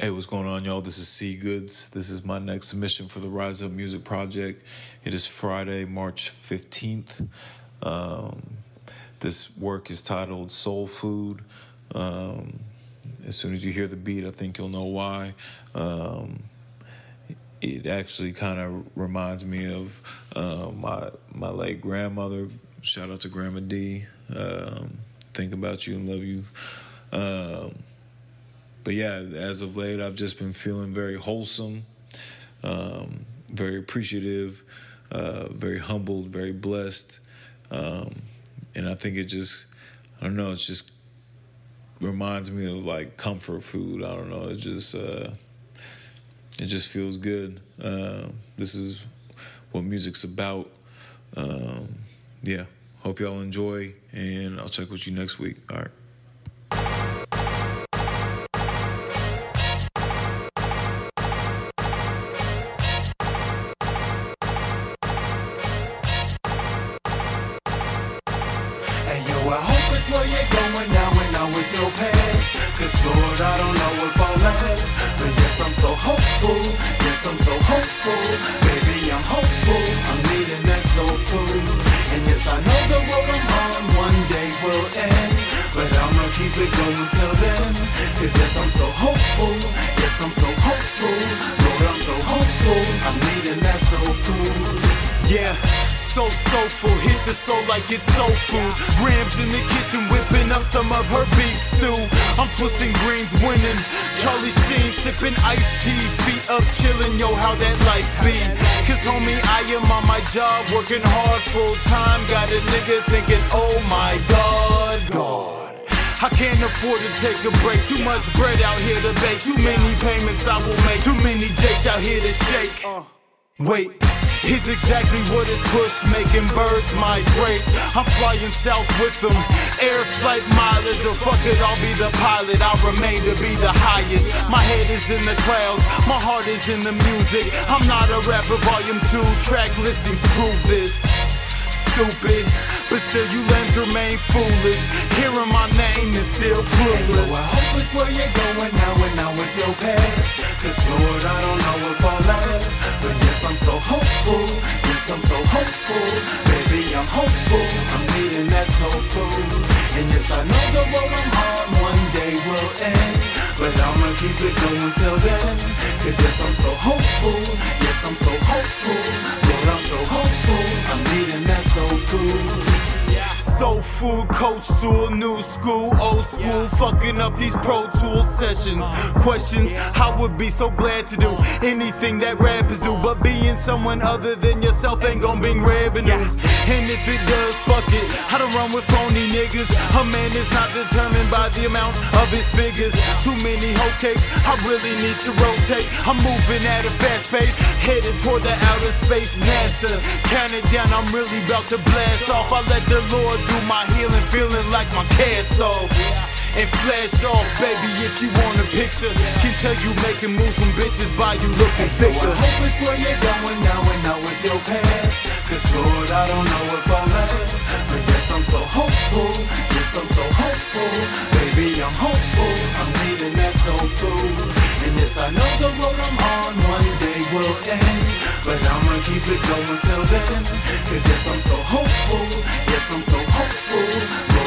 Hey, what's going on, y'all? This is C Goods. This is my next submission for the Rise Up Music Project. It is Friday, March 15th. Um, this work is titled Soul Food. Um, as soon as you hear the beat, I think you'll know why. Um, it actually kind of reminds me of uh, my my late grandmother. Shout out to Grandma D. Um, think about you and love you. But yeah, as of late, I've just been feeling very wholesome, um, very appreciative, uh, very humbled, very blessed, um, and I think it just, I don't know, it just reminds me of like comfort food. I don't know, it just, uh, it just feels good. Uh, this is what music's about. Um, yeah, hope y'all enjoy, and I'll check with you next week. All right. Where you're going now and now with your past. Cause Lord, I don't know if I'll last. But yes, I'm so hopeful. Yes, I'm so hopeful. Baby, I'm hopeful. I'm needing that soul food. And yes, I know the road I'm on one day will end. But I'ma keep it going till then. Cause yes, I'm so hopeful. Yes, I'm so hopeful. Lord, I'm so hopeful. I'm needing that soul food. Yeah, so soulful, hit the soul like it's soul food. Grams in the kitchen whipping up some of her beef stew. I'm twisting greens, winning. Charlie Sheen sipping iced tea, feet up, chilling. Yo, how that life be? Cause homie, I am on my job, working hard full time. Got a nigga thinking, oh my god, God. I can't afford to take a break. Too much bread out here to bake. Too many payments I will make. Too many jakes out here to shake. Uh. Wait, here's exactly what is pushed, making birds migrate. I'm flying south with them. Air flight mileage, or fuck it, I'll be the pilot. I'll remain to be the highest. My head is in the clouds, my heart is in the music. I'm not a rapper, volume 2, track listings prove this. Stupid, but still you lambs remain foolish. Hearing my name is still Yo, clueless. I hope it's where you're going now and now with your past. Cause Lord, I don't know if I'll last. I know the road I'm on one day will end. But I'ma keep it going till then. Cause yes, I'm so hopeful. Yes, I'm so hopeful. Soul food, coastal, new school, old school, fucking up these Pro Tool sessions. Uh-huh. Questions, I would be so glad to do uh-huh. anything that rappers do, but being someone other than yourself ain't gonna bring revenue. And if it does, fuck it. I don't run with phony niggas. A man is not determined by the amount of his figures. Too many hoe cakes, I really need to rotate. I'm moving at a fast pace, headed toward the outer space. NASA, count it down, I'm really about to blast off. I let the Lord do my healing, feeling like my cast off. And flash off, baby, if you want a picture. Can tell you making moves from bitches by you looking So I hope it's where you're going now and now with your past. Cause Lord, I don't know if I'll last. Will end. But I'ma keep it going till then. Cause yes, I'm so hopeful. Yes, I'm so hopeful.